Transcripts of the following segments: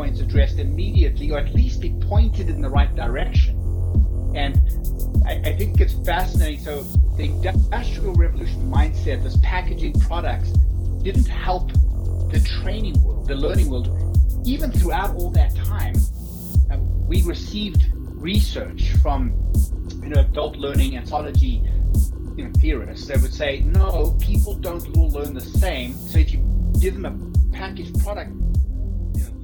points addressed immediately, or at least be pointed in the right direction. And I, I think it's fascinating. So the industrial revolution mindset, this packaging products, didn't help the training world, the learning world, even throughout all that time. Uh, we received research from you know adult learning andragogy you know, theorists that would say no, people don't all learn the same. So if you give them a packaged product,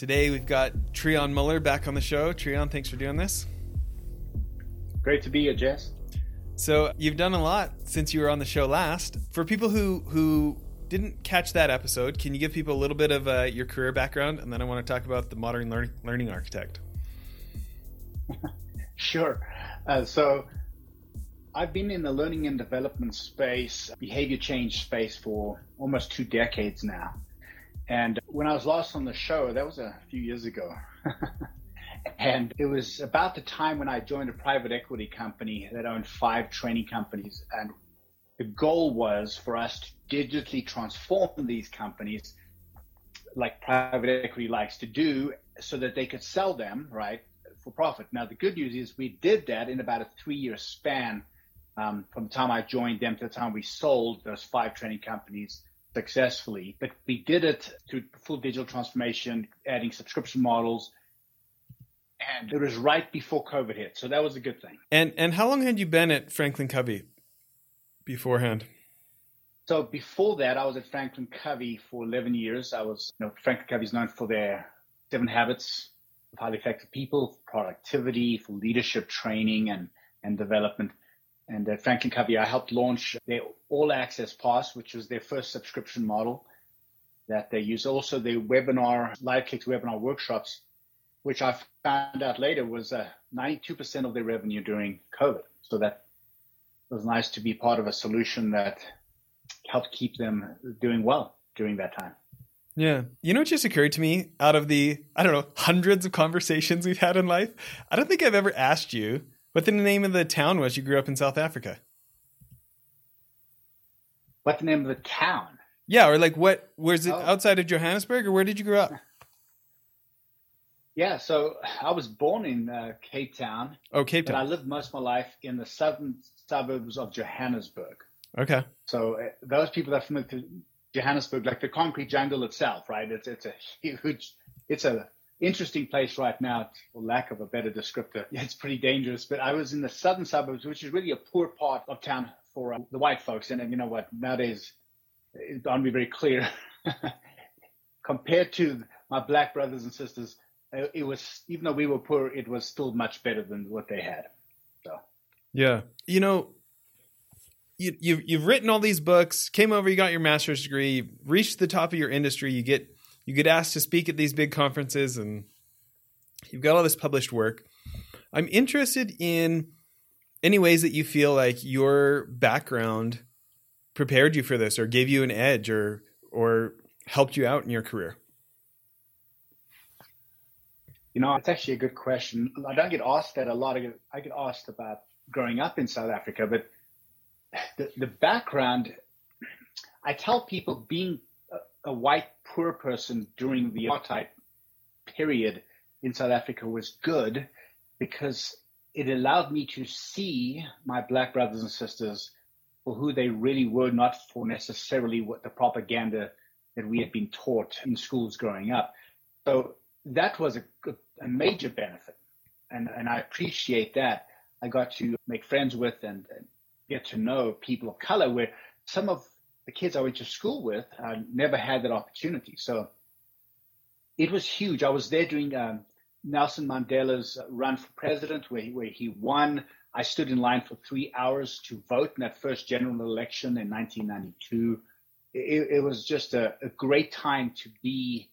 Today we've got Treion Muller back on the show. Treion, thanks for doing this. Great to be here, Jess. So you've done a lot since you were on the show last. For people who who didn't catch that episode, can you give people a little bit of uh, your career background, and then I want to talk about the modern learning, learning architect. sure. Uh, so I've been in the learning and development space, behavior change space for almost two decades now. And when I was lost on the show, that was a few years ago. And it was about the time when I joined a private equity company that owned five training companies. And the goal was for us to digitally transform these companies like private equity likes to do so that they could sell them, right, for profit. Now, the good news is we did that in about a three year span um, from the time I joined them to the time we sold those five training companies successfully. But we did it through full digital transformation, adding subscription models, and it was right before COVID hit, so that was a good thing. And and how long had you been at Franklin Covey beforehand? So before that, I was at Franklin Covey for 11 years. I was, you know, Franklin Covey is known for their seven habits of highly effective people, productivity, for leadership training and, and development. And at Franklin Covey, I helped launch their All Access Pass, which was their first subscription model that they use. Also, their webinar, live clicks webinar workshops which I found out later was uh, 92% of their revenue during COVID. So that was nice to be part of a solution that helped keep them doing well during that time. Yeah. You know, what just occurred to me out of the, I don't know, hundreds of conversations we've had in life, I don't think I've ever asked you what the name of the town was you grew up in South Africa. What the name of the town? Yeah, or like what, was it oh. outside of Johannesburg or where did you grow up? Yeah, so I was born in uh, Cape Town. Oh, Cape Town. But I lived most of my life in the southern suburbs of Johannesburg. Okay. So uh, those people that are familiar with Johannesburg, like the concrete jungle itself, right? It's it's a huge, it's a interesting place right now, for lack of a better descriptor. It's pretty dangerous. But I was in the southern suburbs, which is really a poor part of town for uh, the white folks. And, and you know what? Nowadays, it's going to be very clear. Compared to my black brothers and sisters, it was even though we were poor, it was still much better than what they had. So yeah, you know, you you've you've written all these books, came over, you got your master's degree, reached the top of your industry, you get you get asked to speak at these big conferences, and you've got all this published work. I'm interested in any ways that you feel like your background prepared you for this, or gave you an edge, or or helped you out in your career. You know, it's actually a good question. I don't get asked that a lot. I get asked about growing up in South Africa, but the, the background, I tell people being a, white poor person during the apartheid period in South Africa was good because it allowed me to see my black brothers and sisters for who they really were, not for necessarily what the propaganda that we had been taught in schools growing up. So that was a, a major benefit. And, and I appreciate that. I got to make friends with and, and get to know people of color where some of the kids I went to school with uh, never had that opportunity. So it was huge. I was there during um, Nelson Mandela's run for president where he, where he won. I stood in line for three hours to vote in that first general election in 1992. It, it was just a, a great time to be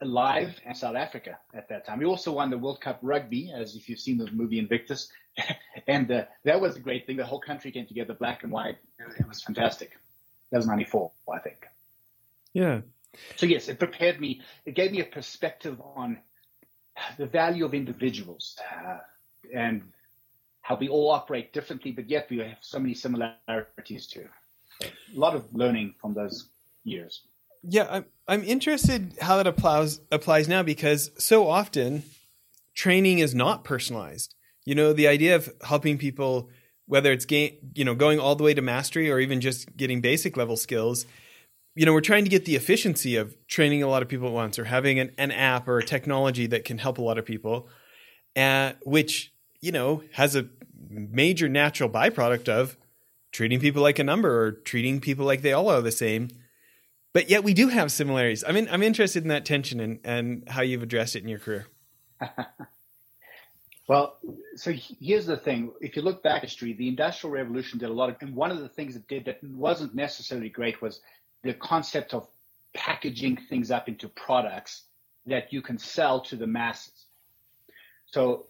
alive in South Africa at that time. We also won the World Cup rugby, as if you've seen the movie Invictus, and uh, that was a great thing. The whole country came together, black and white. It was fantastic. That was '94, I think. Yeah. So yes, it prepared me. It gave me a perspective on the value of individuals uh, and how we all operate differently, but yet we have so many similarities too. So a lot of learning from those years. Yeah, I'm I'm interested how that applies applies now because so often training is not personalized. You know, the idea of helping people, whether it's game, you know, going all the way to mastery or even just getting basic level skills, you know, we're trying to get the efficiency of training a lot of people at once or having an, an app or a technology that can help a lot of people, uh, which, you know, has a major natural byproduct of treating people like a number or treating people like they all are the same. But yet we do have similarities. I mean, I'm interested in that tension and, and how you've addressed it in your career. well, so here's the thing. If you look back history, the Industrial Revolution did a lot of, and one of the things it did that wasn't necessarily great was the concept of packaging things up into products that you can sell to the masses. So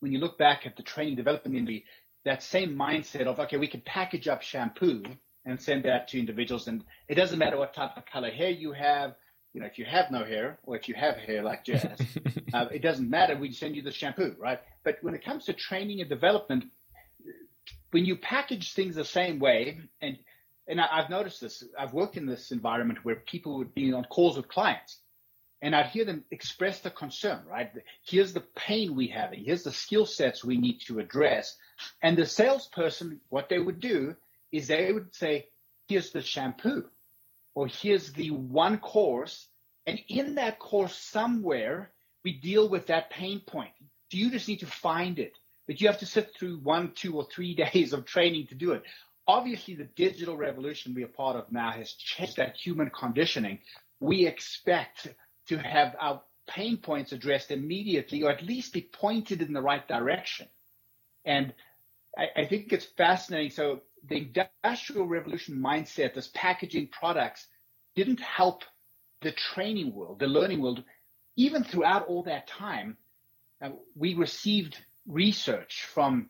when you look back at the training development industry, that same mindset of okay, we can package up shampoo and send that to individuals, and it doesn't matter what type of color hair you have. You know, if you have no hair or if you have hair like Jazz, uh, it doesn't matter. We send you the shampoo, right? But when it comes to training and development, when you package things the same way, and and I, have noticed this. I've worked in this environment where people would be on calls with clients, and I'd hear them express the concern. Right? Here's the pain we have. Here's the skill sets we need to address. And the salesperson, what they would do is they would say, "Here's the shampoo, or here's the one course, and in that course somewhere we deal with that pain point. So you just need to find it." But you have to sit through one, two, or three days of training to do it obviously the digital revolution we're part of now has changed that human conditioning. We expect to have our pain points addressed immediately or at least be pointed in the right direction. And I, I think it's fascinating. So the industrial revolution mindset, this packaging products, didn't help the training world, the learning world, even throughout all that time. Uh, we received research from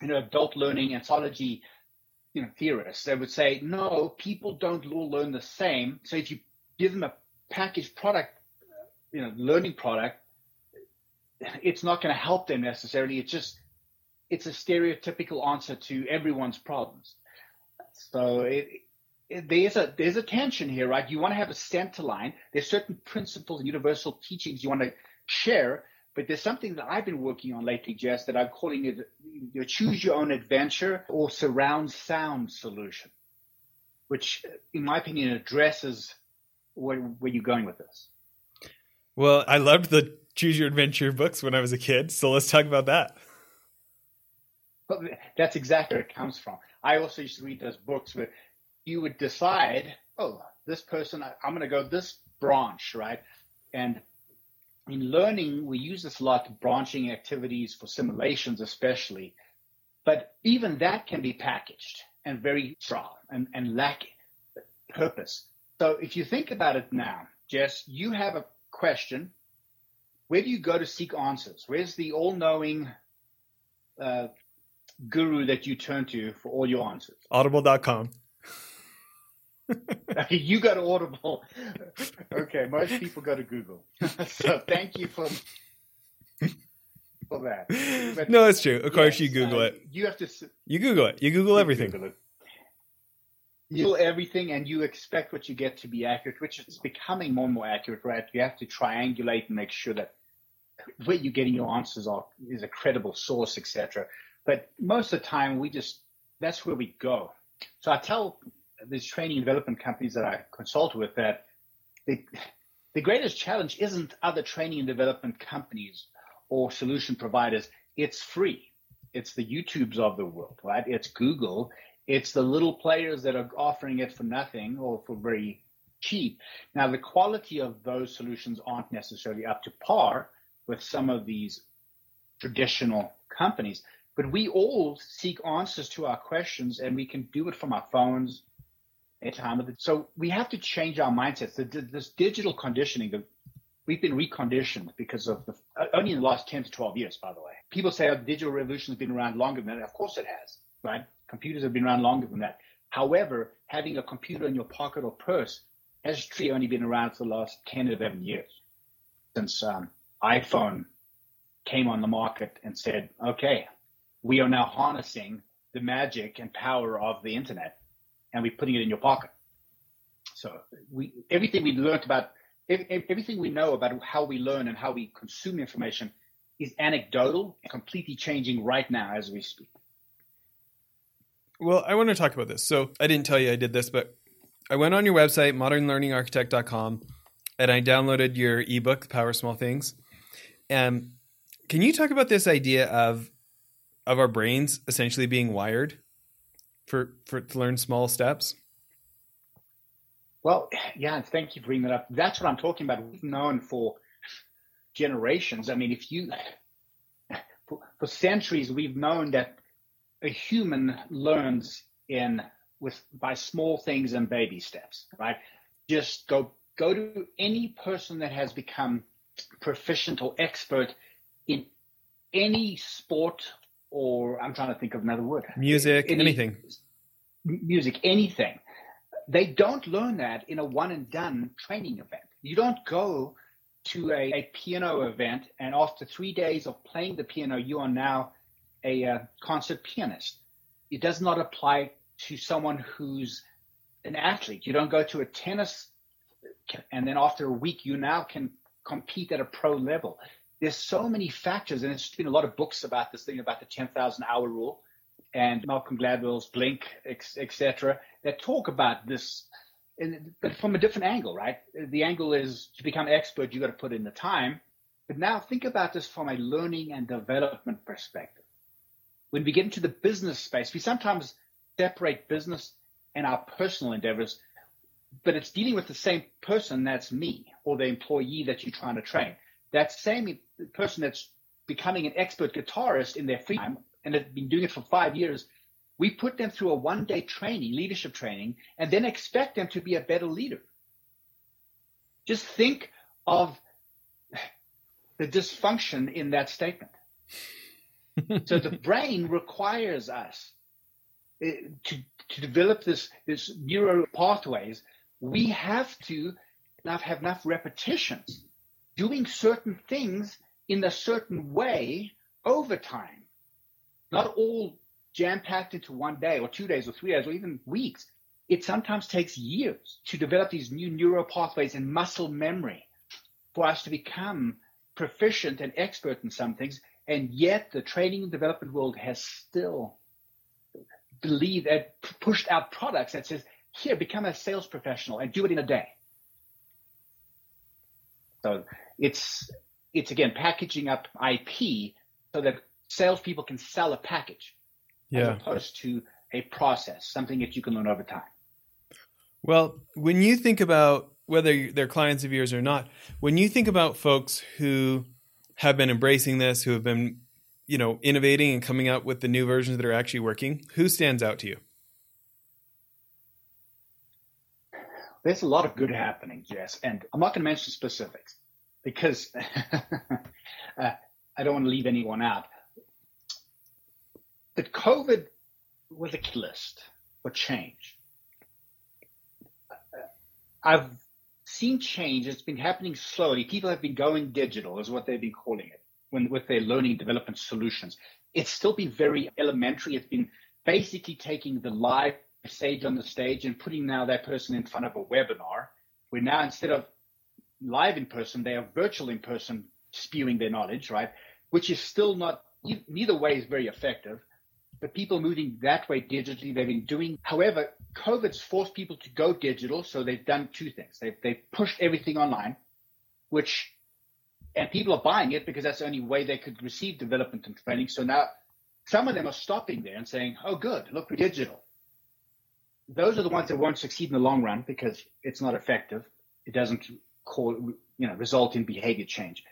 you know adult learning andragogy you know, theorists. They would say, no, people don't all learn the same. So if you give them a packaged product, you know, learning product, it's not going to help them necessarily. It's just, it's a stereotypical answer to everyone's problems. So it, it, there's a there's a tension here, right? You want to have a center line. There's certain principles and universal teachings you want to share, but there's something that I've been working on lately, Jess, that I'm calling it your choose your own adventure or surround sound solution, which, in my opinion, addresses where, where you're going with this. Well, I loved the choose your adventure books when I was a kid, so let's talk about that. But that's exactly where it comes from. I also used to read those books where you would decide, oh, this person, I, I'm going to go this branch, right? And in learning, we use this a lot, branching activities for simulations, especially. But even that can be packaged and very strong and, and lack purpose. So if you think about it now, Jess, you have a question. Where do you go to seek answers? Where's the all knowing uh, guru that you turn to for all your answers? Audible.com. you go to Audible. Okay, most people go to Google. so thank you for for that. But no, it's true. Of course, you Google uh, it. You have to. You Google it. You Google you everything. Google it. You Google everything, and you expect what you get to be accurate, which is becoming more and more accurate. Right? You have to triangulate and make sure that where you're getting your answers are is a credible source, etc. But most of the time, we just that's where we go. So I tell these training development companies that I consult with that the, the greatest challenge isn't other training and development companies or solution providers. It's free. It's the YouTubes of the world, right? It's Google. It's the little players that are offering it for nothing or for very cheap. Now, the quality of those solutions aren't necessarily up to par with some of these traditional companies, but we all seek answers to our questions and we can do it from our phones, time of so we have to change our mindsets. The, this digital conditioning, the we've been reconditioned because of the uh, only in the last 10 to 12 years, by the way. People say oh, the digital revolution has been around longer than that. Of course it has, right? Computers have been around longer than that. However, having a computer in your pocket or purse has truly only been around for the last 10 to 11 years since um, iPhone came on the market and said, okay, we are now harnessing the magic and power of the internet and we're putting it in your pocket. So we, everything we learned about, everything we know about how we learn and how we consume information is anecdotal and completely changing right now as we speak. Well, I want to talk about this. So I didn't tell you I did this, but I went on your website, modernlearningarchitect.com, and I downloaded your ebook, The Power Small Things. And can you talk about this idea of of our brains essentially being wired for for to learn small steps? Well, yeah, thank you for bringing that up. That's what I'm talking about. We've known for generations. I mean, if you for, for centuries, we've known that a human learns in with by small things and baby steps, right? Just go go to any person that has become proficient or expert in any sport or I'm trying to think of another word. Music, any, anything. Music, anything. They don't learn that in a one and done training event. You don't go to a, a piano event and after three days of playing the piano, you are now a uh, concert pianist. It does not apply to someone who's an athlete. You don't go to a tennis and then after a week you now can compete at a pro level. There's so many factors, and it's been a lot of books about this thing about the 10,000 hour rule and Malcolm Gladwell's Blink, etc., that talk about this, but from a different angle, right? The angle is to become expert, you got to put in the time. But now think about this from a learning and development perspective. When we get into the business space, we sometimes separate business and our personal endeavors, but it's dealing with the same person that's me or the employee that you're trying to train. That same person that's becoming an expert guitarist in their free time and has been doing it for five years, we put them through a one day training, leadership training, and then expect them to be a better leader. Just think of the dysfunction in that statement. so the brain requires us eh, to, to develop this, this neural pathways, we have to have enough repetitions doing certain things in a certain way over time. Not all jam packed into one day or two days or three days or even weeks. It sometimes takes years to develop these new neural pathways and muscle memory for us to become proficient and expert in some things. And yet the training and development world has still believe and pushed out products that says, here, become a sales professional and do it in a day. So it's it's again packaging up IP so that salespeople can sell a package yeah. as opposed to a process, something that you can learn over time. Well, when you think about whether they're clients of yours or not, when you think about folks who have been embracing this, who have been you know, innovating and coming out with the new versions that are actually working, who stands out to you? There's a lot of good happening, Jess, and I'm not going to mention specifics because uh, I don't want to leave anyone out. But COVID was a catalyst for change. I've seen change. It's been happening slowly. People have been going digital, is what they've been calling it when, with their learning development solutions. It's still been very elementary. It's been basically taking the live sage on the stage and putting now that person in front of a webinar, where now instead of live in person, they are virtual in person spewing their knowledge, right? Which is still not, neither way is very effective. But people moving that way digitally, they've been doing. However, COVID's forced people to go digital, so they've done two things. They've, they've pushed everything online, which and people are buying it because that's the only way they could receive development and training. So now some of them are stopping there and saying, oh, good, look, we're digital. Those are the ones that won't succeed in the long run because it's not effective. It doesn't call, you know, result in behavior change.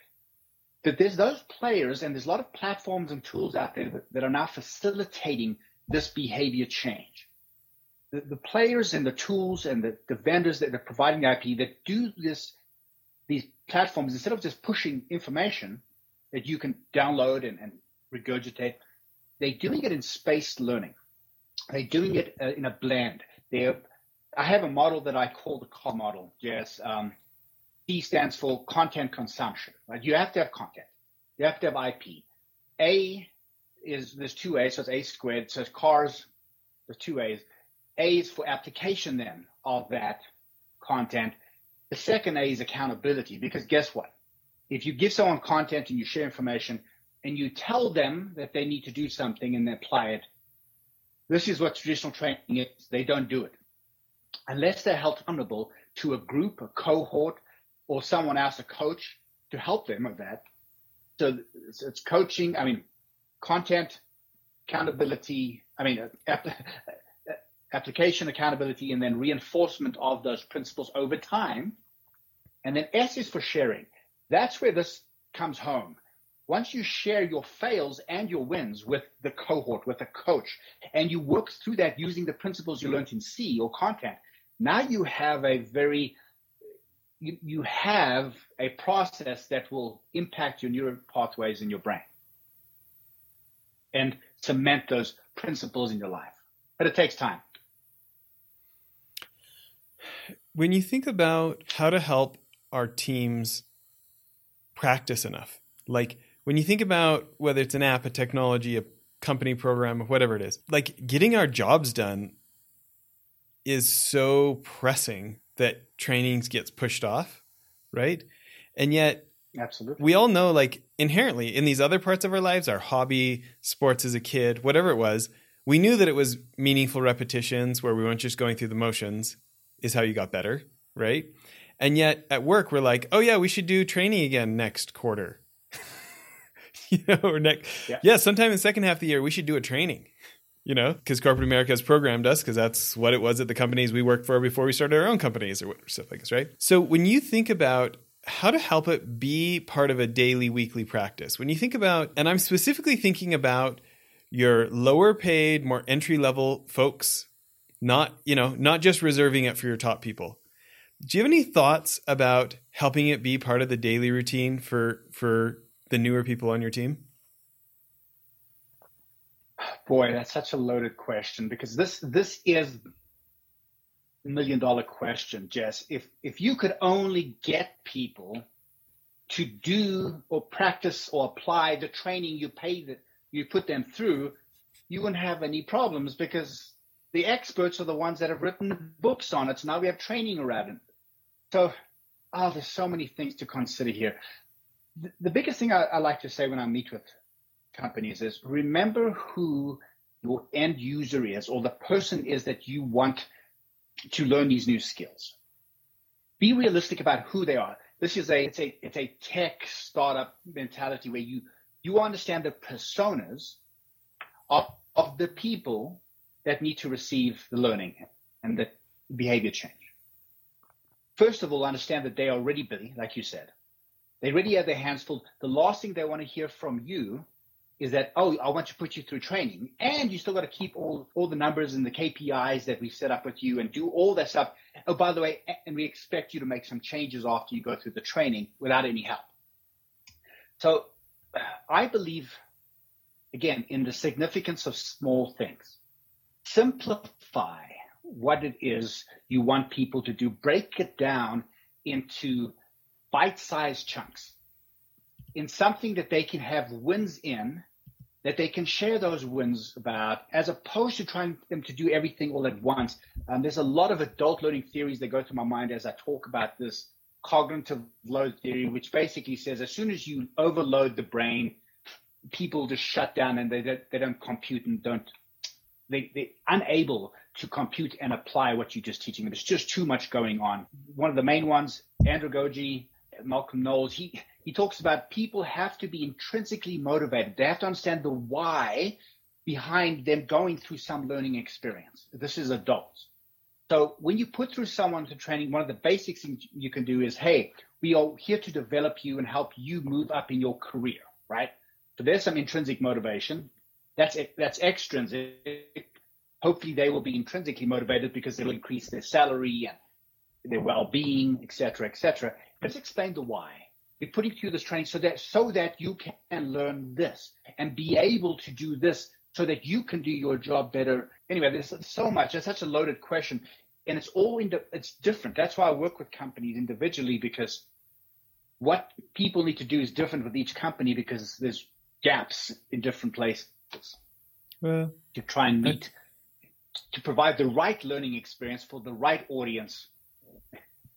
But there's those players and there's a lot of platforms and tools out there that, are now facilitating this behavior change. The, the players and the tools and the, the vendors that are providing IP that do this these platforms, instead of just pushing information that you can download and, and regurgitate, they're doing it in spaced learning. They're doing it uh, in a blend. I have a model that I call the CAR model. Yes, um, C stands for content consumption. Right? You have to have content. You have to have IP. A is there's two A's, so it's A squared. So it's cars, there's two A's. A is for application then of that content. The second A is accountability, because guess what? If you give someone content and you share information and you tell them that they need to do something and they apply it, this is what traditional training is. They don't do it. Unless they're held accountable to a group, a cohort, or someone else, a coach, to help them with that. So it's, it's coaching, I mean, content, accountability, I mean, uh, uh, application accountability and then reinforcement of those principles over time. And then S is for sharing. That's where this comes home. Once you share your fails and your wins with the cohort, with a coach, and you work through that using the principles you learned in C or content, now you have a very you, you have a process that will impact your neural pathways in your brain and cement those principles in your life. But it takes time. When you think about how to help our teams practice enough, like when you think about whether it's an app, a technology, a company program, whatever it is, like getting our jobs done is so pressing that trainings gets pushed off, right? And yet Absolutely. We all know like inherently in these other parts of our lives, our hobby, sports as a kid, whatever it was, we knew that it was meaningful repetitions where we weren't just going through the motions is how you got better, right? And yet at work we're like, "Oh yeah, we should do training again next quarter." you know, or next yeah. yeah, sometime in the second half of the year we should do a training. You know, because corporate America has programmed us because that's what it was at the companies we worked for before we started our own companies or stuff like this, right? So when you think about how to help it be part of a daily, weekly practice. When you think about, and I'm specifically thinking about your lower paid, more entry level folks, not, you know, not just reserving it for your top people. Do you have any thoughts about helping it be part of the daily routine for for the newer people on your team? Boy, that's such a loaded question because this this is million dollar question, Jess. If if you could only get people to do or practice or apply the training you pay that you put them through, you wouldn't have any problems because the experts are the ones that have written books on it. So now we have training around it. So, oh, there's so many things to consider here. The, biggest thing I, I like to say when I meet with companies is remember who your end user is or the person is that you want to learn these new skills. Be realistic about who they are. This is a it's a it's a tech startup mentality where you you understand the personas of of the people that need to receive the learning and the behavior change. First of all, understand that they are already busy, like you said. They already have their hands full. The last thing they want to hear from you is that oh i want to put you through training. And you still got to keep all, all the numbers and the kpis that we set up with you and do all that stuff. Oh by the way and we expect you to make some changes after you go through the training without any help. So i believe again in the significance of small things simplify what it is you want people to do. Break it down into bite-sized chunks in something that they can have wins in that they can share those wins about as opposed to trying them to do everything all at once. Um, there's a lot of adult learning theories that go through my mind as I talk about this cognitive load theory, which basically says as soon as you overload the brain, people just shut down and they, they, they don't compute and don't, they, they're unable to compute and apply what you're just teaching them. There's just too much going on. One of the main ones, andragogy, Malcolm Knowles, he, he talks about people have to be intrinsically motivated. They have to understand the why behind them going through some learning experience. This is adults. So when you put through someone to training, one of the basic things you can do is, hey, we are here to develop you and help you move up in your career, right? So there's some intrinsic motivation. That's it, that's extrinsic. Hopefully they will be intrinsically motivated because they'll increase their salary and their well-being, etc., etc. Let's explain the why. We're putting through this training so that so that you can learn this and be able to do this so that you can do your job better. Anyway, there's so much. It's such a loaded question, and it's all in the, it's different. That's why I work with companies individually because what people need to do is different with each company because there's gaps in different places. Well, to try and meet, to provide the right learning experience for the right audience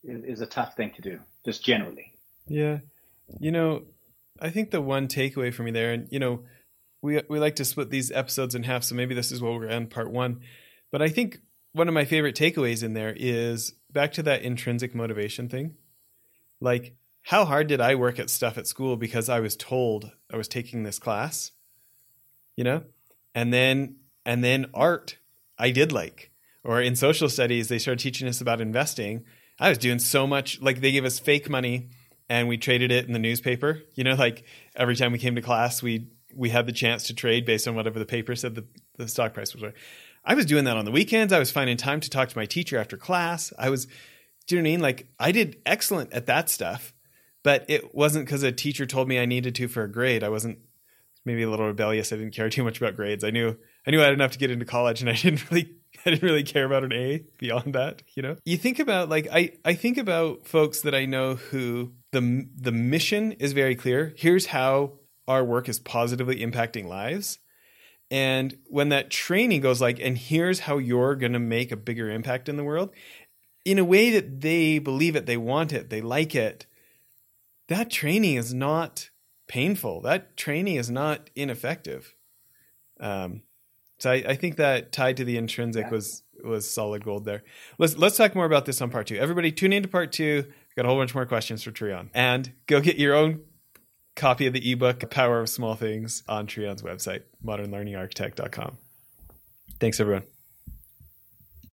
is, a tough thing to do, just generally. Yeah. You know, I think the one takeaway for me there, and you know, we we like to split these episodes in half, so maybe this is where we're end part one. But I think one of my favorite takeaways in there is back to that intrinsic motivation thing. Like, how hard did I work at stuff at school because I was told I was taking this class? You know? And then and then art I did like. Or in social studies, they started teaching us about investing. I was doing so much like they gave us fake money and we traded it in the newspaper. You know, like every time we came to class, we we had the chance to trade based on whatever the paper said the, the stock price was. I was doing that on the weekends. I was finding time to talk to my teacher after class. I was, do you know what I mean? Like I did excellent at that stuff, but it wasn't because a teacher told me I needed to for a grade. I wasn't maybe a little rebellious. I didn't care too much about grades. I knew I knew I had enough to get into college, and I didn't really I didn't really care about an A beyond that, you know. You think about like I I think about folks that I know who the the mission is very clear. Here's how our work is positively impacting lives. And when that training goes like and here's how you're going to make a bigger impact in the world in a way that they believe it, they want it, they like it. That training is not painful. That training is not ineffective. Um, so I, I, think that tied to the intrinsic yeah. was was solid gold there. Let's let's talk more about this on part two. Everybody, tune into part two. Got a whole bunch more questions for Treion, and go get your own copy of the ebook The "Power of Small Things" on Treion's website, modernlearningarchitect.com. Thanks, everyone.